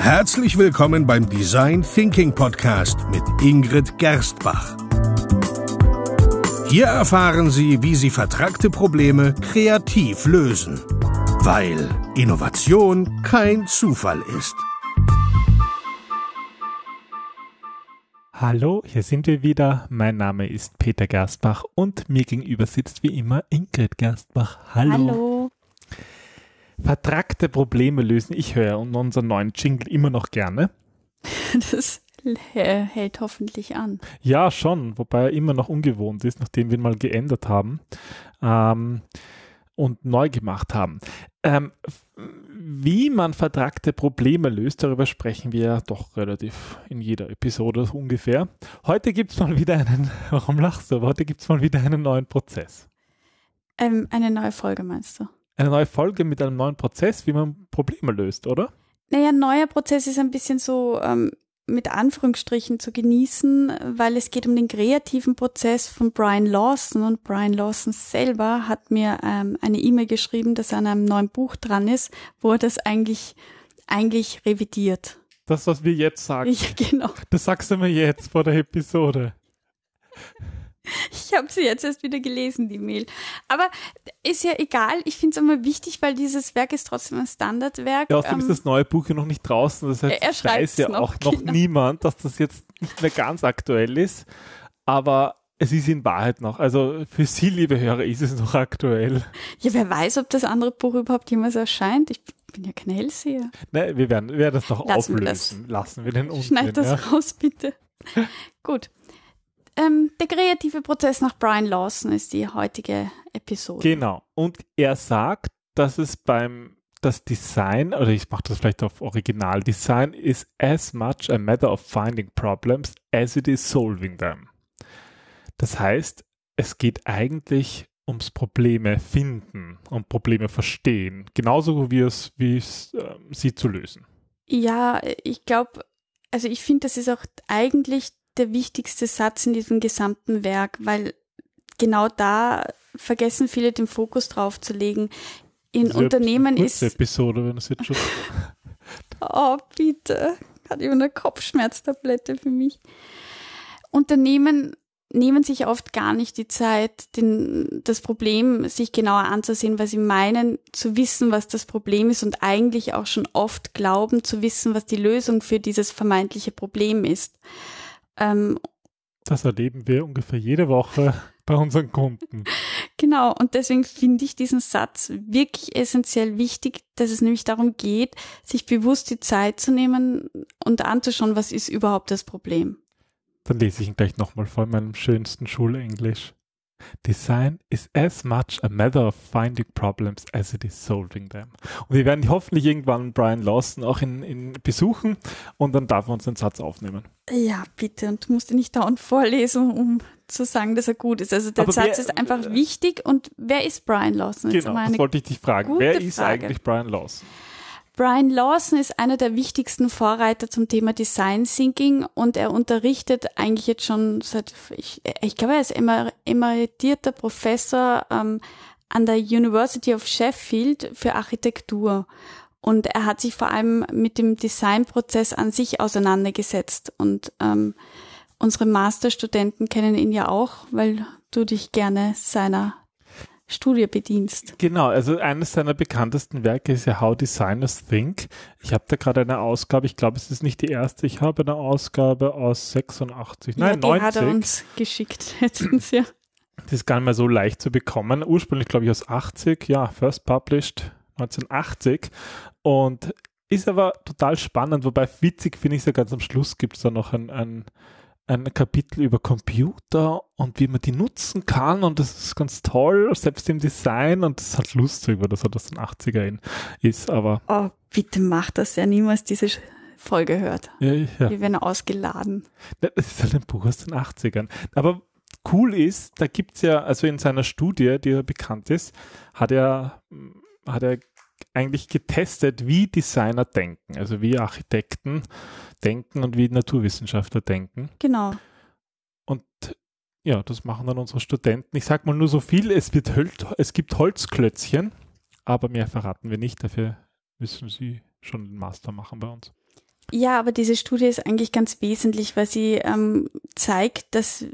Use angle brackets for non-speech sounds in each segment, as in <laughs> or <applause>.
Herzlich willkommen beim Design Thinking Podcast mit Ingrid Gerstbach. Hier erfahren Sie, wie Sie vertragte Probleme kreativ lösen, weil Innovation kein Zufall ist. Hallo, hier sind wir wieder. Mein Name ist Peter Gerstbach und mir gegenüber sitzt wie immer Ingrid Gerstbach. Hallo. Hallo. Vertragte Probleme lösen. Ich höre unseren neuen Jingle immer noch gerne. <laughs> Das hält hoffentlich an. Ja, schon, wobei er immer noch ungewohnt ist, nachdem wir ihn mal geändert haben ähm, und neu gemacht haben. Ähm, wie man vertragte Probleme löst, darüber sprechen wir ja doch relativ in jeder Episode ungefähr. Heute gibt es mal wieder einen, <laughs> warum lachst du, aber heute gibt es mal wieder einen neuen Prozess. Ähm, eine neue Folge meinst du? Eine neue Folge mit einem neuen Prozess, wie man Probleme löst, oder? Naja, neuer Prozess ist ein bisschen so ähm, mit Anführungsstrichen zu genießen, weil es geht um den kreativen Prozess von Brian Lawson und Brian Lawson selber hat mir ähm, eine E-Mail geschrieben, dass er an einem neuen Buch dran ist, wo er das eigentlich eigentlich revidiert. Das, was wir jetzt sagen. Ja, genau. Das sagst du mir jetzt vor der Episode. Ich habe sie jetzt erst wieder gelesen, die Mail. Aber ist ja egal. Ich finde es immer wichtig, weil dieses Werk ist trotzdem ein Standardwerk. Ja, außerdem ähm, ist das neue Buch ja noch nicht draußen. Das heißt, er weiß ja noch, auch noch genau. niemand, dass das jetzt nicht mehr ganz aktuell ist. Aber es ist in Wahrheit noch. Also für Sie, liebe Hörer, ist es noch aktuell. Ja, wer weiß, ob das andere Buch überhaupt jemals erscheint. Ich bin ja kein Hellseher. Nein, wir werden, wir werden das noch Lassen wir auflösen. Lassen wir den Schneid Unsinn. das ja. raus, bitte. Gut. Ähm, der kreative Prozess nach Brian Lawson ist die heutige Episode. Genau. Und er sagt, dass es beim das Design, oder ich mache das vielleicht auf Originaldesign, is as much a matter of finding problems as it is solving them. Das heißt, es geht eigentlich ums Probleme finden und Probleme verstehen, genauso wie es, wie es äh, sie zu lösen. Ja, ich glaube, also ich finde, das ist auch eigentlich der wichtigste Satz in diesem gesamten Werk, weil genau da vergessen viele den Fokus drauf zu legen. In Das Unternehmen eine ist Episode, wenn es jetzt schon. <laughs> Oh, bitte. Hat jemand eine Kopfschmerztablette für mich? Unternehmen nehmen sich oft gar nicht die Zeit, den, das Problem sich genauer anzusehen, weil sie meinen zu wissen, was das Problem ist und eigentlich auch schon oft glauben zu wissen, was die Lösung für dieses vermeintliche Problem ist. Ähm, Das erleben wir ungefähr jede Woche <laughs> bei unseren Kunden. Genau, und deswegen finde ich diesen Satz wirklich essentiell wichtig, dass es nämlich darum geht, sich bewusst die Zeit zu nehmen und anzuschauen, was ist überhaupt das Problem. Dann lese ich ihn gleich nochmal vor in meinem schönsten Schulenglisch. Design is as much a matter of finding problems as it is solving them. Und wir werden hoffentlich irgendwann Brian Lawson auch in, in besuchen und dann darf er uns den Satz aufnehmen. Ja, bitte, und du musst ihn nicht dauernd vorlesen, um zu sagen, dass er gut ist. Also der Aber Satz wer- ist einfach wichtig. Und wer ist Brian Lawson? Genau, das wollte ich dich fragen. Wer ist Frage. eigentlich Brian Lawson? Brian Lawson ist einer der wichtigsten Vorreiter zum Thema Design Thinking und er unterrichtet eigentlich jetzt schon seit, ich, ich glaube, er ist emer, emeritierter Professor ähm, an der University of Sheffield für Architektur. Und er hat sich vor allem mit dem Designprozess an sich auseinandergesetzt. Und ähm, unsere Masterstudenten kennen ihn ja auch, weil du dich gerne seiner Studie bedienst. Genau, also eines seiner bekanntesten Werke ist ja How Designers Think. Ich habe da gerade eine Ausgabe, ich glaube, es ist nicht die erste, ich habe eine Ausgabe aus 86, ja, nein, die 90. hat er uns geschickt <laughs> letztens, ja. Das ist gar nicht mehr so leicht zu bekommen. Ursprünglich, glaube ich, aus 80, ja, first published 1980 und ist aber total spannend, wobei witzig finde ich es ja ganz am Schluss gibt es da noch ein, ein, ein Kapitel über Computer und wie man die nutzen kann und das ist ganz toll, selbst im Design und das ist halt lustig, weil das halt aus den 80er in ist, aber Oh, bitte mach das, der niemals diese Folge hört. ja, ja. Wir werden ausgeladen. Das ist halt ein Buch aus den 80ern. Aber cool ist, da gibt's ja, also in seiner Studie, die ja bekannt ist, hat er, hat er eigentlich getestet, wie Designer denken, also wie Architekten denken und wie Naturwissenschaftler denken. Genau. Und ja, das machen dann unsere Studenten. Ich sag mal nur so viel, es, wird es gibt Holzklötzchen, aber mehr verraten wir nicht. Dafür müssen sie schon den Master machen bei uns. Ja, aber diese Studie ist eigentlich ganz wesentlich, weil sie ähm, zeigt, dass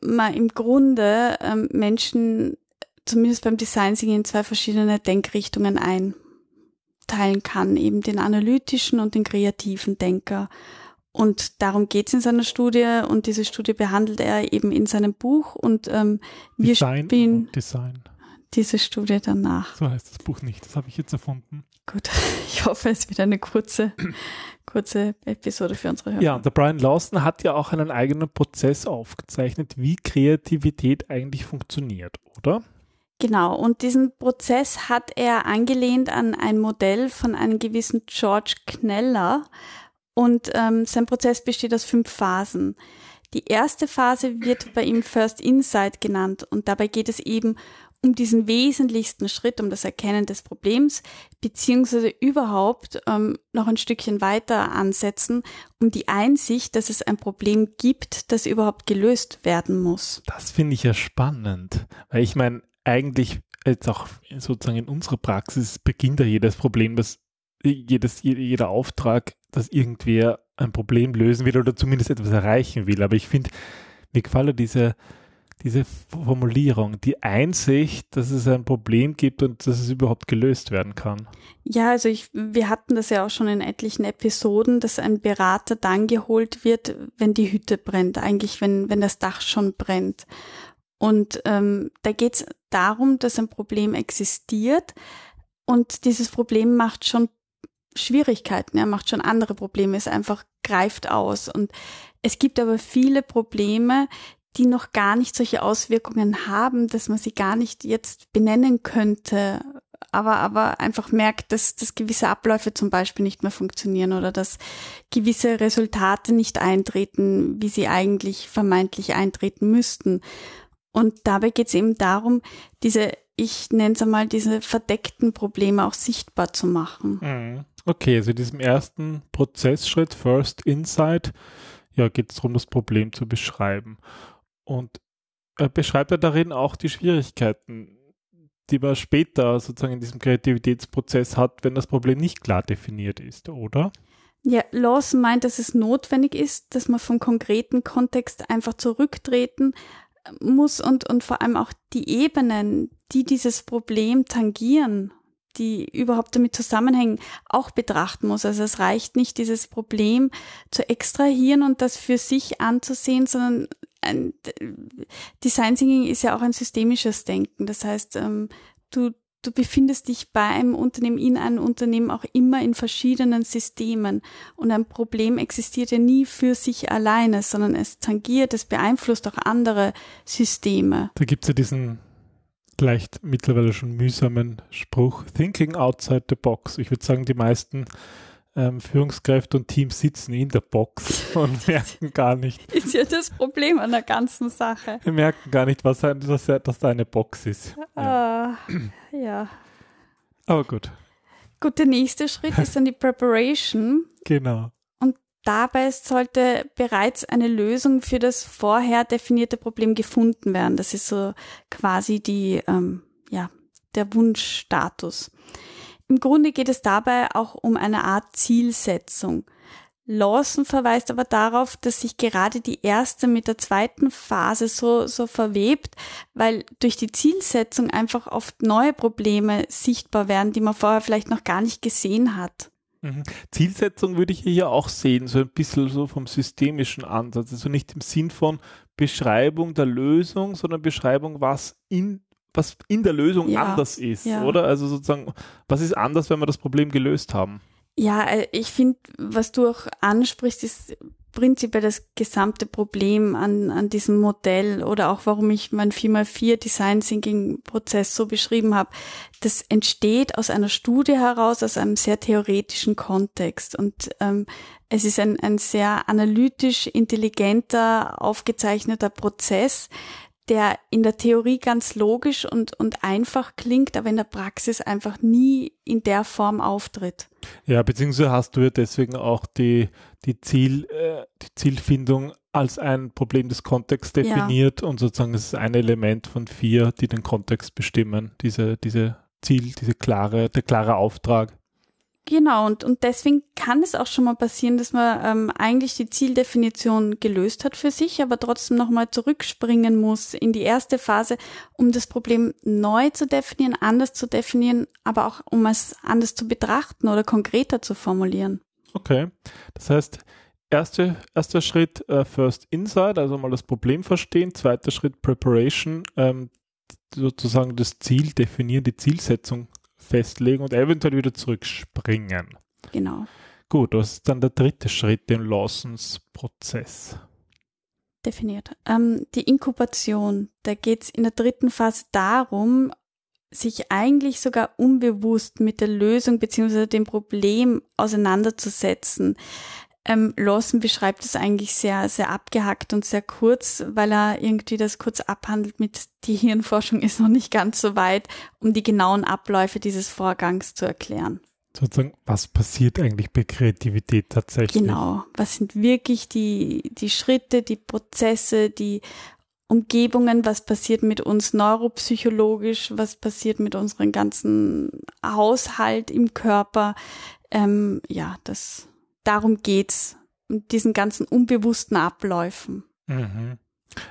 man im Grunde ähm, Menschen zumindest beim Design Thinking in zwei verschiedene Denkrichtungen einteilen kann, eben den analytischen und den kreativen Denker. Und darum geht es in seiner Studie und diese Studie behandelt er eben in seinem Buch und ähm, wir Design, spielen Design. diese Studie danach. So heißt das Buch nicht, das habe ich jetzt erfunden. Gut, <laughs> ich hoffe, es wird eine kurze, <clears throat> kurze Episode für unsere Hörer. Ja, und der Brian Lawson hat ja auch einen eigenen Prozess aufgezeichnet, wie Kreativität eigentlich funktioniert, oder? Genau, und diesen Prozess hat er angelehnt an ein Modell von einem gewissen George Kneller. Und ähm, sein Prozess besteht aus fünf Phasen. Die erste Phase wird bei ihm First Insight genannt und dabei geht es eben um diesen wesentlichsten Schritt, um das Erkennen des Problems, beziehungsweise überhaupt ähm, noch ein Stückchen weiter ansetzen, um die Einsicht, dass es ein Problem gibt, das überhaupt gelöst werden muss. Das finde ich ja spannend, weil ich meine, eigentlich jetzt auch sozusagen in unserer Praxis beginnt ja jedes Problem, das jedes, jeder Auftrag, dass irgendwer ein Problem lösen will oder zumindest etwas erreichen will. Aber ich finde, mir gefällt diese, diese Formulierung, die Einsicht, dass es ein Problem gibt und dass es überhaupt gelöst werden kann. Ja, also ich, wir hatten das ja auch schon in etlichen Episoden, dass ein Berater dann geholt wird, wenn die Hütte brennt, eigentlich wenn, wenn das Dach schon brennt. Und ähm, da geht es darum, dass ein Problem existiert und dieses Problem macht schon Schwierigkeiten, er macht schon andere Probleme, es einfach greift aus. Und es gibt aber viele Probleme, die noch gar nicht solche Auswirkungen haben, dass man sie gar nicht jetzt benennen könnte, aber, aber einfach merkt, dass, dass gewisse Abläufe zum Beispiel nicht mehr funktionieren oder dass gewisse Resultate nicht eintreten, wie sie eigentlich vermeintlich eintreten müssten. Und dabei geht es eben darum, diese, ich nenne es einmal, diese verdeckten Probleme auch sichtbar zu machen. Mhm. Okay, also in diesem ersten Prozessschritt, First Insight, ja, geht es darum, das Problem zu beschreiben. Und äh, beschreibt er darin auch die Schwierigkeiten, die man später sozusagen in diesem Kreativitätsprozess hat, wenn das Problem nicht klar definiert ist, oder? Ja, Lawson meint, dass es notwendig ist, dass man vom konkreten Kontext einfach zurücktreten muss und, und vor allem auch die Ebenen, die dieses Problem tangieren, die überhaupt damit zusammenhängen, auch betrachten muss. Also es reicht nicht, dieses Problem zu extrahieren und das für sich anzusehen, sondern ein, Design Thinking ist ja auch ein systemisches Denken. Das heißt, ähm, du, du befindest dich bei einem Unternehmen, in einem Unternehmen auch immer in verschiedenen Systemen. Und ein Problem existiert ja nie für sich alleine, sondern es tangiert, es beeinflusst auch andere Systeme. Da gibt es ja diesen leicht mittlerweile schon mühsamen Spruch, Thinking outside the box. Ich würde sagen, die meisten ähm, Führungskräfte und Teams sitzen in der Box <laughs> und merken gar nicht. Ist ja das Problem an der ganzen Sache. Wir merken gar nicht, was ein, dass, dass da eine Box ist. Ja. Uh, ja. Aber gut. Gut, der nächste Schritt ist dann die Preparation. <laughs> Genau. Und dabei sollte bereits eine Lösung für das vorher definierte Problem gefunden werden. Das ist so quasi die, ähm, ja, der Wunschstatus. Im Grunde geht es dabei auch um eine Art Zielsetzung. Lawson verweist aber darauf, dass sich gerade die erste mit der zweiten Phase so, so verwebt, weil durch die Zielsetzung einfach oft neue Probleme sichtbar werden, die man vorher vielleicht noch gar nicht gesehen hat. Mhm. Zielsetzung würde ich hier auch sehen, so ein bisschen so vom systemischen Ansatz. Also nicht im Sinn von Beschreibung der Lösung, sondern Beschreibung, was in was in der Lösung ja, anders ist, ja. oder? Also sozusagen, was ist anders, wenn wir das Problem gelöst haben? Ja, äh, ich finde, was du auch ansprichst, ist prinzipiell das gesamte Problem an, an diesem Modell oder auch warum ich mein 4x4 Design Thinking Prozess so beschrieben habe. Das entsteht aus einer Studie heraus, aus einem sehr theoretischen Kontext und ähm, es ist ein, ein sehr analytisch intelligenter, aufgezeichneter Prozess, der in der Theorie ganz logisch und, und einfach klingt, aber in der Praxis einfach nie in der Form auftritt. Ja, beziehungsweise hast du ja deswegen auch die, die, Ziel, äh, die Zielfindung als ein Problem des Kontexts definiert ja. und sozusagen es ist ein Element von vier, die den Kontext bestimmen, diese, diese Ziel, diese klare, der klare Auftrag. Genau, und, und deswegen kann es auch schon mal passieren, dass man ähm, eigentlich die Zieldefinition gelöst hat für sich, aber trotzdem nochmal zurückspringen muss in die erste Phase, um das Problem neu zu definieren, anders zu definieren, aber auch um es anders zu betrachten oder konkreter zu formulieren. Okay, das heißt, erste, erster Schritt äh, First Insight, also mal das Problem verstehen, zweiter Schritt Preparation, ähm, sozusagen das Ziel definieren, die Zielsetzung festlegen und eventuell wieder zurückspringen. Genau. Gut, was ist dann der dritte Schritt im Lawsons Prozess? Definiert. Ähm, die Inkubation, da geht es in der dritten Phase darum, sich eigentlich sogar unbewusst mit der Lösung beziehungsweise dem Problem auseinanderzusetzen. Ähm, Lawson beschreibt es eigentlich sehr, sehr abgehackt und sehr kurz, weil er irgendwie das kurz abhandelt mit, die Hirnforschung ist noch nicht ganz so weit, um die genauen Abläufe dieses Vorgangs zu erklären. Sozusagen, was passiert eigentlich bei Kreativität tatsächlich? Genau, was sind wirklich die, die Schritte, die Prozesse, die Umgebungen, was passiert mit uns neuropsychologisch, was passiert mit unserem ganzen Haushalt im Körper. Ähm, ja, das darum geht's. Und diesen ganzen unbewussten Abläufen. Mhm.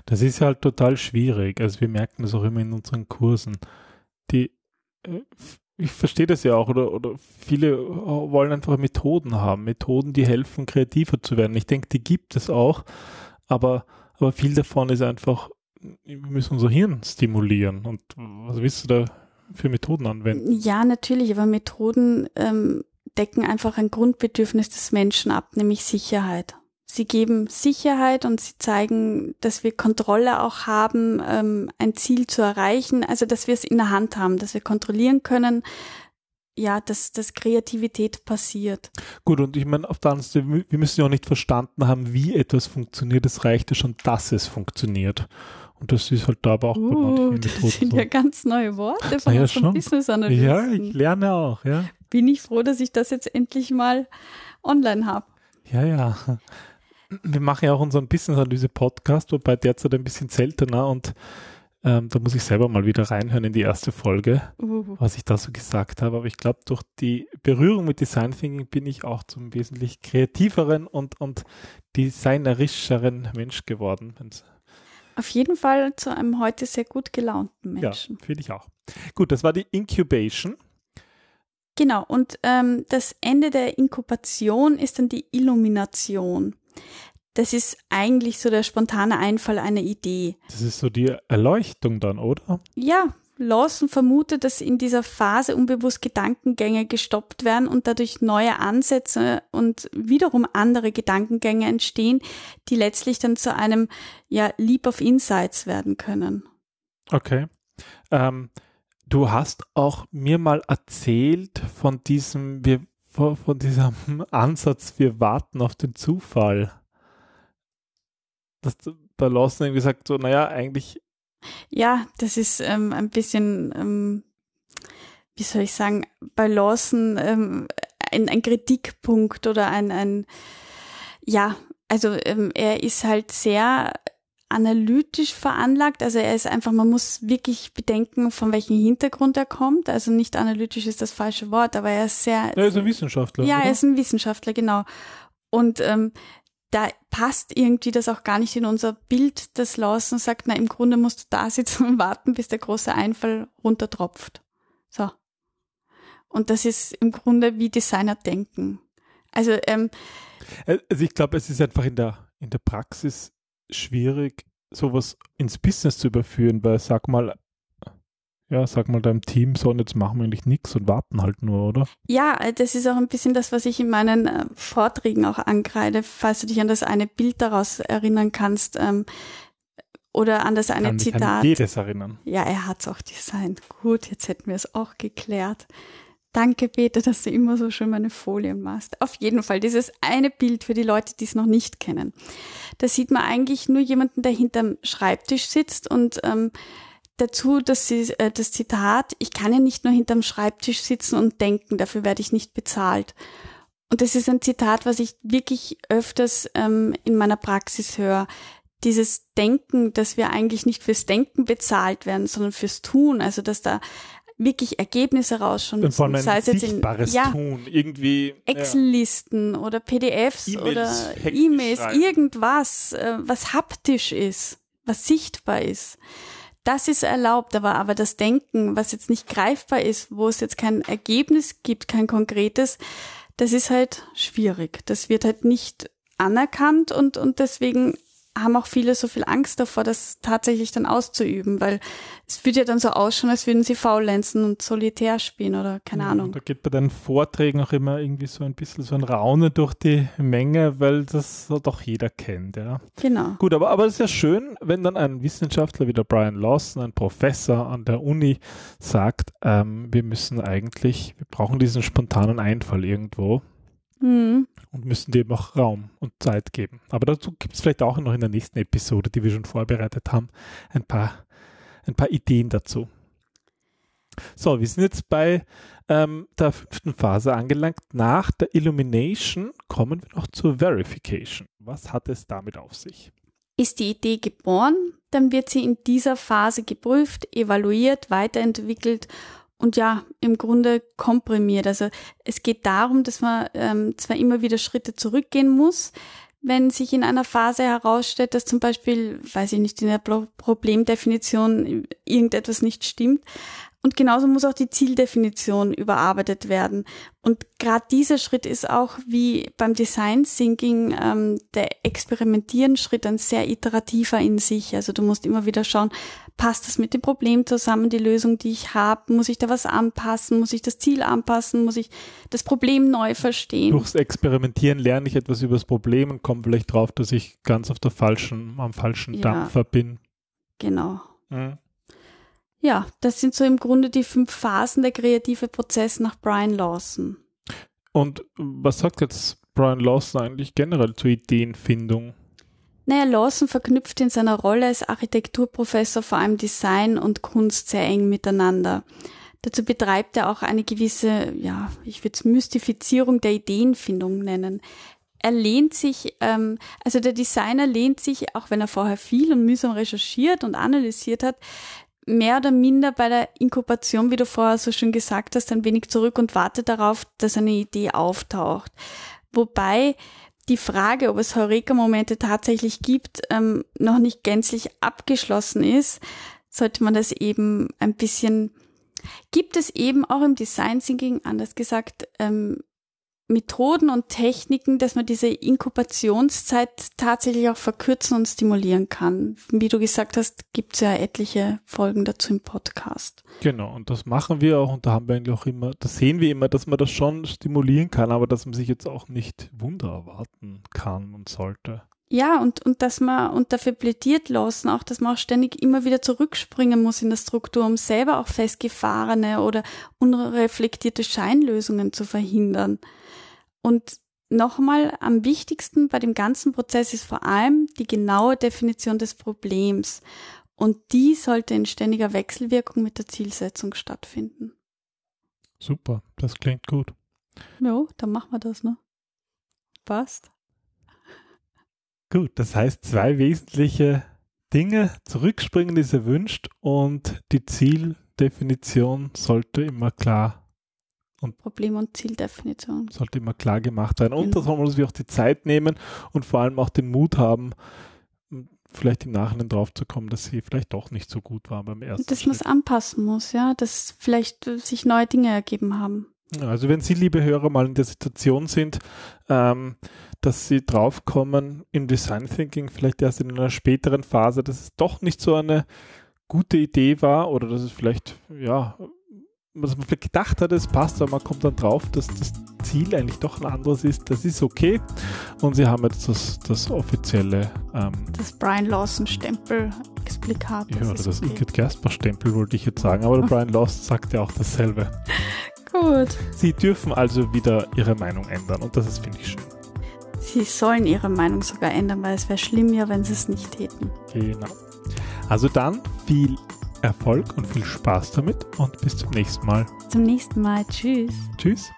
Das ist halt total schwierig. Also wir merken das auch immer in unseren Kursen. Die, äh, ich verstehe das ja auch, oder, oder viele wollen einfach Methoden haben, Methoden, die helfen, kreativer zu werden. Ich denke, die gibt es auch, aber, aber viel davon ist einfach, wir müssen unser Hirn stimulieren. Und was willst du da für Methoden anwenden? Ja, natürlich, aber Methoden ähm, decken einfach ein Grundbedürfnis des Menschen ab, nämlich Sicherheit. Sie geben Sicherheit und sie zeigen, dass wir Kontrolle auch haben, ähm, ein Ziel zu erreichen, also dass wir es in der Hand haben, dass wir kontrollieren können, ja, dass, dass Kreativität passiert. Gut, und ich meine, auf der anderen Seite, wir müssen ja auch nicht verstanden haben, wie etwas funktioniert. Es reicht ja schon, dass es funktioniert. Und das ist halt da aber auch uh, bei manchen Methoden Das sind so. ja ganz neue Worte von ja, unserem Business Analysten. Ja, ich lerne auch, ja bin ich froh, dass ich das jetzt endlich mal online habe. Ja, ja. Wir machen ja auch unseren Business-Analyse-Podcast, wobei derzeit ein bisschen seltener und ähm, da muss ich selber mal wieder reinhören in die erste Folge, uh. was ich da so gesagt habe. Aber ich glaube, durch die Berührung mit Design Thinking bin ich auch zum wesentlich kreativeren und, und designerischeren Mensch geworden. Auf jeden Fall zu einem heute sehr gut gelaunten Menschen. Ja, finde ich auch. Gut, das war die Incubation. Genau, und ähm, das Ende der Inkubation ist dann die Illumination. Das ist eigentlich so der spontane Einfall einer Idee. Das ist so die Erleuchtung dann, oder? Ja, Lawson vermutet, dass in dieser Phase unbewusst Gedankengänge gestoppt werden und dadurch neue Ansätze und wiederum andere Gedankengänge entstehen, die letztlich dann zu einem ja, Leap of Insights werden können. Okay. Ähm, Du hast auch mir mal erzählt von diesem, wir, von, diesem <laughs> Ansatz, wir warten auf den Zufall. Dass bei Lawson irgendwie sagt, so, naja, eigentlich. Ja, das ist ähm, ein bisschen, ähm, wie soll ich sagen, bei Lawson ähm, ein, ein Kritikpunkt oder ein, ein ja, also ähm, er ist halt sehr analytisch veranlagt. Also er ist einfach, man muss wirklich bedenken, von welchem Hintergrund er kommt. Also nicht analytisch ist das falsche Wort, aber er ist sehr. Er ist ein Wissenschaftler. Ja, oder? er ist ein Wissenschaftler, genau. Und ähm, da passt irgendwie das auch gar nicht in unser Bild, das Lawson sagt, na, im Grunde musst du da sitzen und warten, bis der große Einfall runtertropft. So. Und das ist im Grunde wie Designer denken. Also, ähm, äh, also ich glaube, es ist einfach in der, in der Praxis schwierig, sowas ins Business zu überführen, weil sag mal, ja, sag mal deinem Team, so, und jetzt machen wir eigentlich nichts und warten halt nur, oder? Ja, äh, das ist auch ein bisschen das, was ich in meinen äh, Vorträgen auch ankreide, falls du dich an das eine Bild daraus erinnern kannst. Ähm, oder an das eine Kann Zitat. Kann jedes erinnern. Ja, er hat es auch designt. Gut, jetzt hätten wir es auch geklärt. Danke, Peter, dass du immer so schön meine Folien machst. Auf jeden Fall, dieses eine Bild für die Leute, die es noch nicht kennen. Da sieht man eigentlich nur jemanden, der hinterm Schreibtisch sitzt und ähm, dazu das, äh, das Zitat, ich kann ja nicht nur hinterm Schreibtisch sitzen und denken, dafür werde ich nicht bezahlt. Und das ist ein Zitat, was ich wirklich öfters ähm, in meiner Praxis höre. Dieses Denken, dass wir eigentlich nicht fürs Denken bezahlt werden, sondern fürs Tun. Also dass da wirklich Ergebnisse rausschauen müssen. Von sei es jetzt in ja, Tun, irgendwie. Excel-Listen oder PDFs E-Mails oder E-Mails, irgendwas, äh, was haptisch ist, was sichtbar ist. Das ist erlaubt, aber, aber das Denken, was jetzt nicht greifbar ist, wo es jetzt kein Ergebnis gibt, kein konkretes, das ist halt schwierig. Das wird halt nicht anerkannt und, und deswegen haben auch viele so viel Angst davor, das tatsächlich dann auszuüben, weil es würde ja dann so ausschauen, als würden sie faulenzen und solitär spielen oder keine Ja, Ahnung. Da geht bei deinen Vorträgen auch immer irgendwie so ein bisschen so ein Raunen durch die Menge, weil das doch jeder kennt, ja. Genau. Gut, aber, aber es ist ja schön, wenn dann ein Wissenschaftler wie der Brian Lawson, ein Professor an der Uni, sagt, ähm, wir müssen eigentlich, wir brauchen diesen spontanen Einfall irgendwo Mhm. und müssen dem auch Raum und Zeit geben. Aber dazu gibt es vielleicht auch noch in der nächsten Episode, die wir schon vorbereitet haben, ein paar, ein paar Ideen dazu. So, wir sind jetzt bei ähm, der fünften Phase angelangt. Nach der Illumination kommen wir noch zur Verification. Was hat es damit auf sich? Ist die Idee geboren, dann wird sie in dieser Phase geprüft, evaluiert, weiterentwickelt und ja, im Grunde komprimiert. Also es geht darum, dass man ähm, zwar immer wieder Schritte zurückgehen muss, wenn sich in einer Phase herausstellt, dass zum Beispiel, weiß ich nicht, in der Pro Problemdefinition irgendetwas nicht stimmt. Und genauso muss auch die Zieldefinition überarbeitet werden. Und gerade dieser Schritt ist auch wie beim Design Thinking ähm, der Experimentieren-Schritt ein sehr iterativer in sich. Also du musst immer wieder schauen, passt das mit dem Problem zusammen, die Lösung, die ich habe? Muss ich da was anpassen? Muss ich das Ziel anpassen? Muss ich das Problem neu verstehen? Durchs Experimentieren lerne ich etwas über das Problem und komme vielleicht drauf, dass ich ganz auf der falschen, am falschen Ja. Dampfer bin. Genau. Mhm. Ja, das sind so im Grunde die fünf Phasen der kreative Prozess nach Brian Lawson. Und was sagt jetzt Brian Lawson eigentlich generell zur Ideenfindung? Naja, Lawson verknüpft in seiner Rolle als Architekturprofessor vor allem Design und Kunst sehr eng miteinander. Dazu betreibt er auch eine gewisse, ja, ich würde es Mystifizierung der Ideenfindung nennen. Er lehnt sich, ähm, also der Designer lehnt sich, auch wenn er vorher viel und mühsam recherchiert und analysiert hat, mehr oder minder bei der Inkubation, wie du vorher so schön gesagt hast, ein wenig zurück und wartet darauf, dass eine Idee auftaucht. Wobei die Frage, ob es Heureka-Momente tatsächlich gibt, ähm, noch nicht gänzlich abgeschlossen ist, sollte man das eben ein bisschen, gibt es eben auch im Design Thinking, anders gesagt, ähm, Methoden und Techniken, dass man diese Inkubationszeit tatsächlich auch verkürzen und stimulieren kann. Wie du gesagt hast, gibt es ja etliche Folgen dazu im Podcast. Genau, und das machen wir auch und da haben wir eigentlich auch immer, das sehen wir immer, dass man das schon stimulieren kann, aber dass man sich jetzt auch nicht Wunder erwarten kann und sollte. Ja, und, und dass man, und dafür plädiert Lawson auch, dass man auch ständig immer wieder zurückspringen muss in der Struktur, um selber auch festgefahrene oder unreflektierte Scheinlösungen zu verhindern. Und nochmal, am wichtigsten bei dem ganzen Prozess ist vor allem die genaue Definition des Problems. Und die sollte in ständiger Wechselwirkung mit der Zielsetzung stattfinden. Super, das klingt gut. Jo, dann machen wir das, ne? Passt. Gut, das heißt zwei wesentliche Dinge. Zurückspringen ist erwünscht und die Zieldefinition sollte immer klar Problem- und Zieldefinition. sollte immer klar gemacht sein. Und Genau. da soll man sich auch die Zeit nehmen und vor allem auch den Mut haben, vielleicht im Nachhinein drauf zu kommen, dass sie vielleicht doch nicht so gut war beim ersten Dass man es anpassen muss, ja, dass vielleicht äh, sich neue Dinge ergeben haben. Also wenn Sie, liebe Hörer, mal in der Situation sind, ähm, dass Sie draufkommen im Design Thinking, vielleicht erst in einer späteren Phase, dass es doch nicht so eine gute Idee war oder dass es vielleicht, ja, was man vielleicht gedacht hat, es passt, aber man kommt dann drauf, dass das Ziel eigentlich doch ein anderes ist. Das ist okay. Und Sie haben jetzt das, das offizielle, ähm, Das Brian Lawson Stempel Explikat. ja, oder das okay. Ingrid Gerstner Stempel wollte ich jetzt sagen, aber der Brian Lawson sagt ja auch dasselbe. <laughs> Gut. Sie dürfen also wieder Ihre Meinung ändern und das ist, finde ich, schön. Sie sollen ihre Meinung sogar ändern, weil es wäre schlimm ja, wenn sie es nicht täten. Genau. Also dann viel Erfolg und viel Spaß damit und bis zum nächsten Mal. Zum nächsten Mal. Tschüss. Tschüss.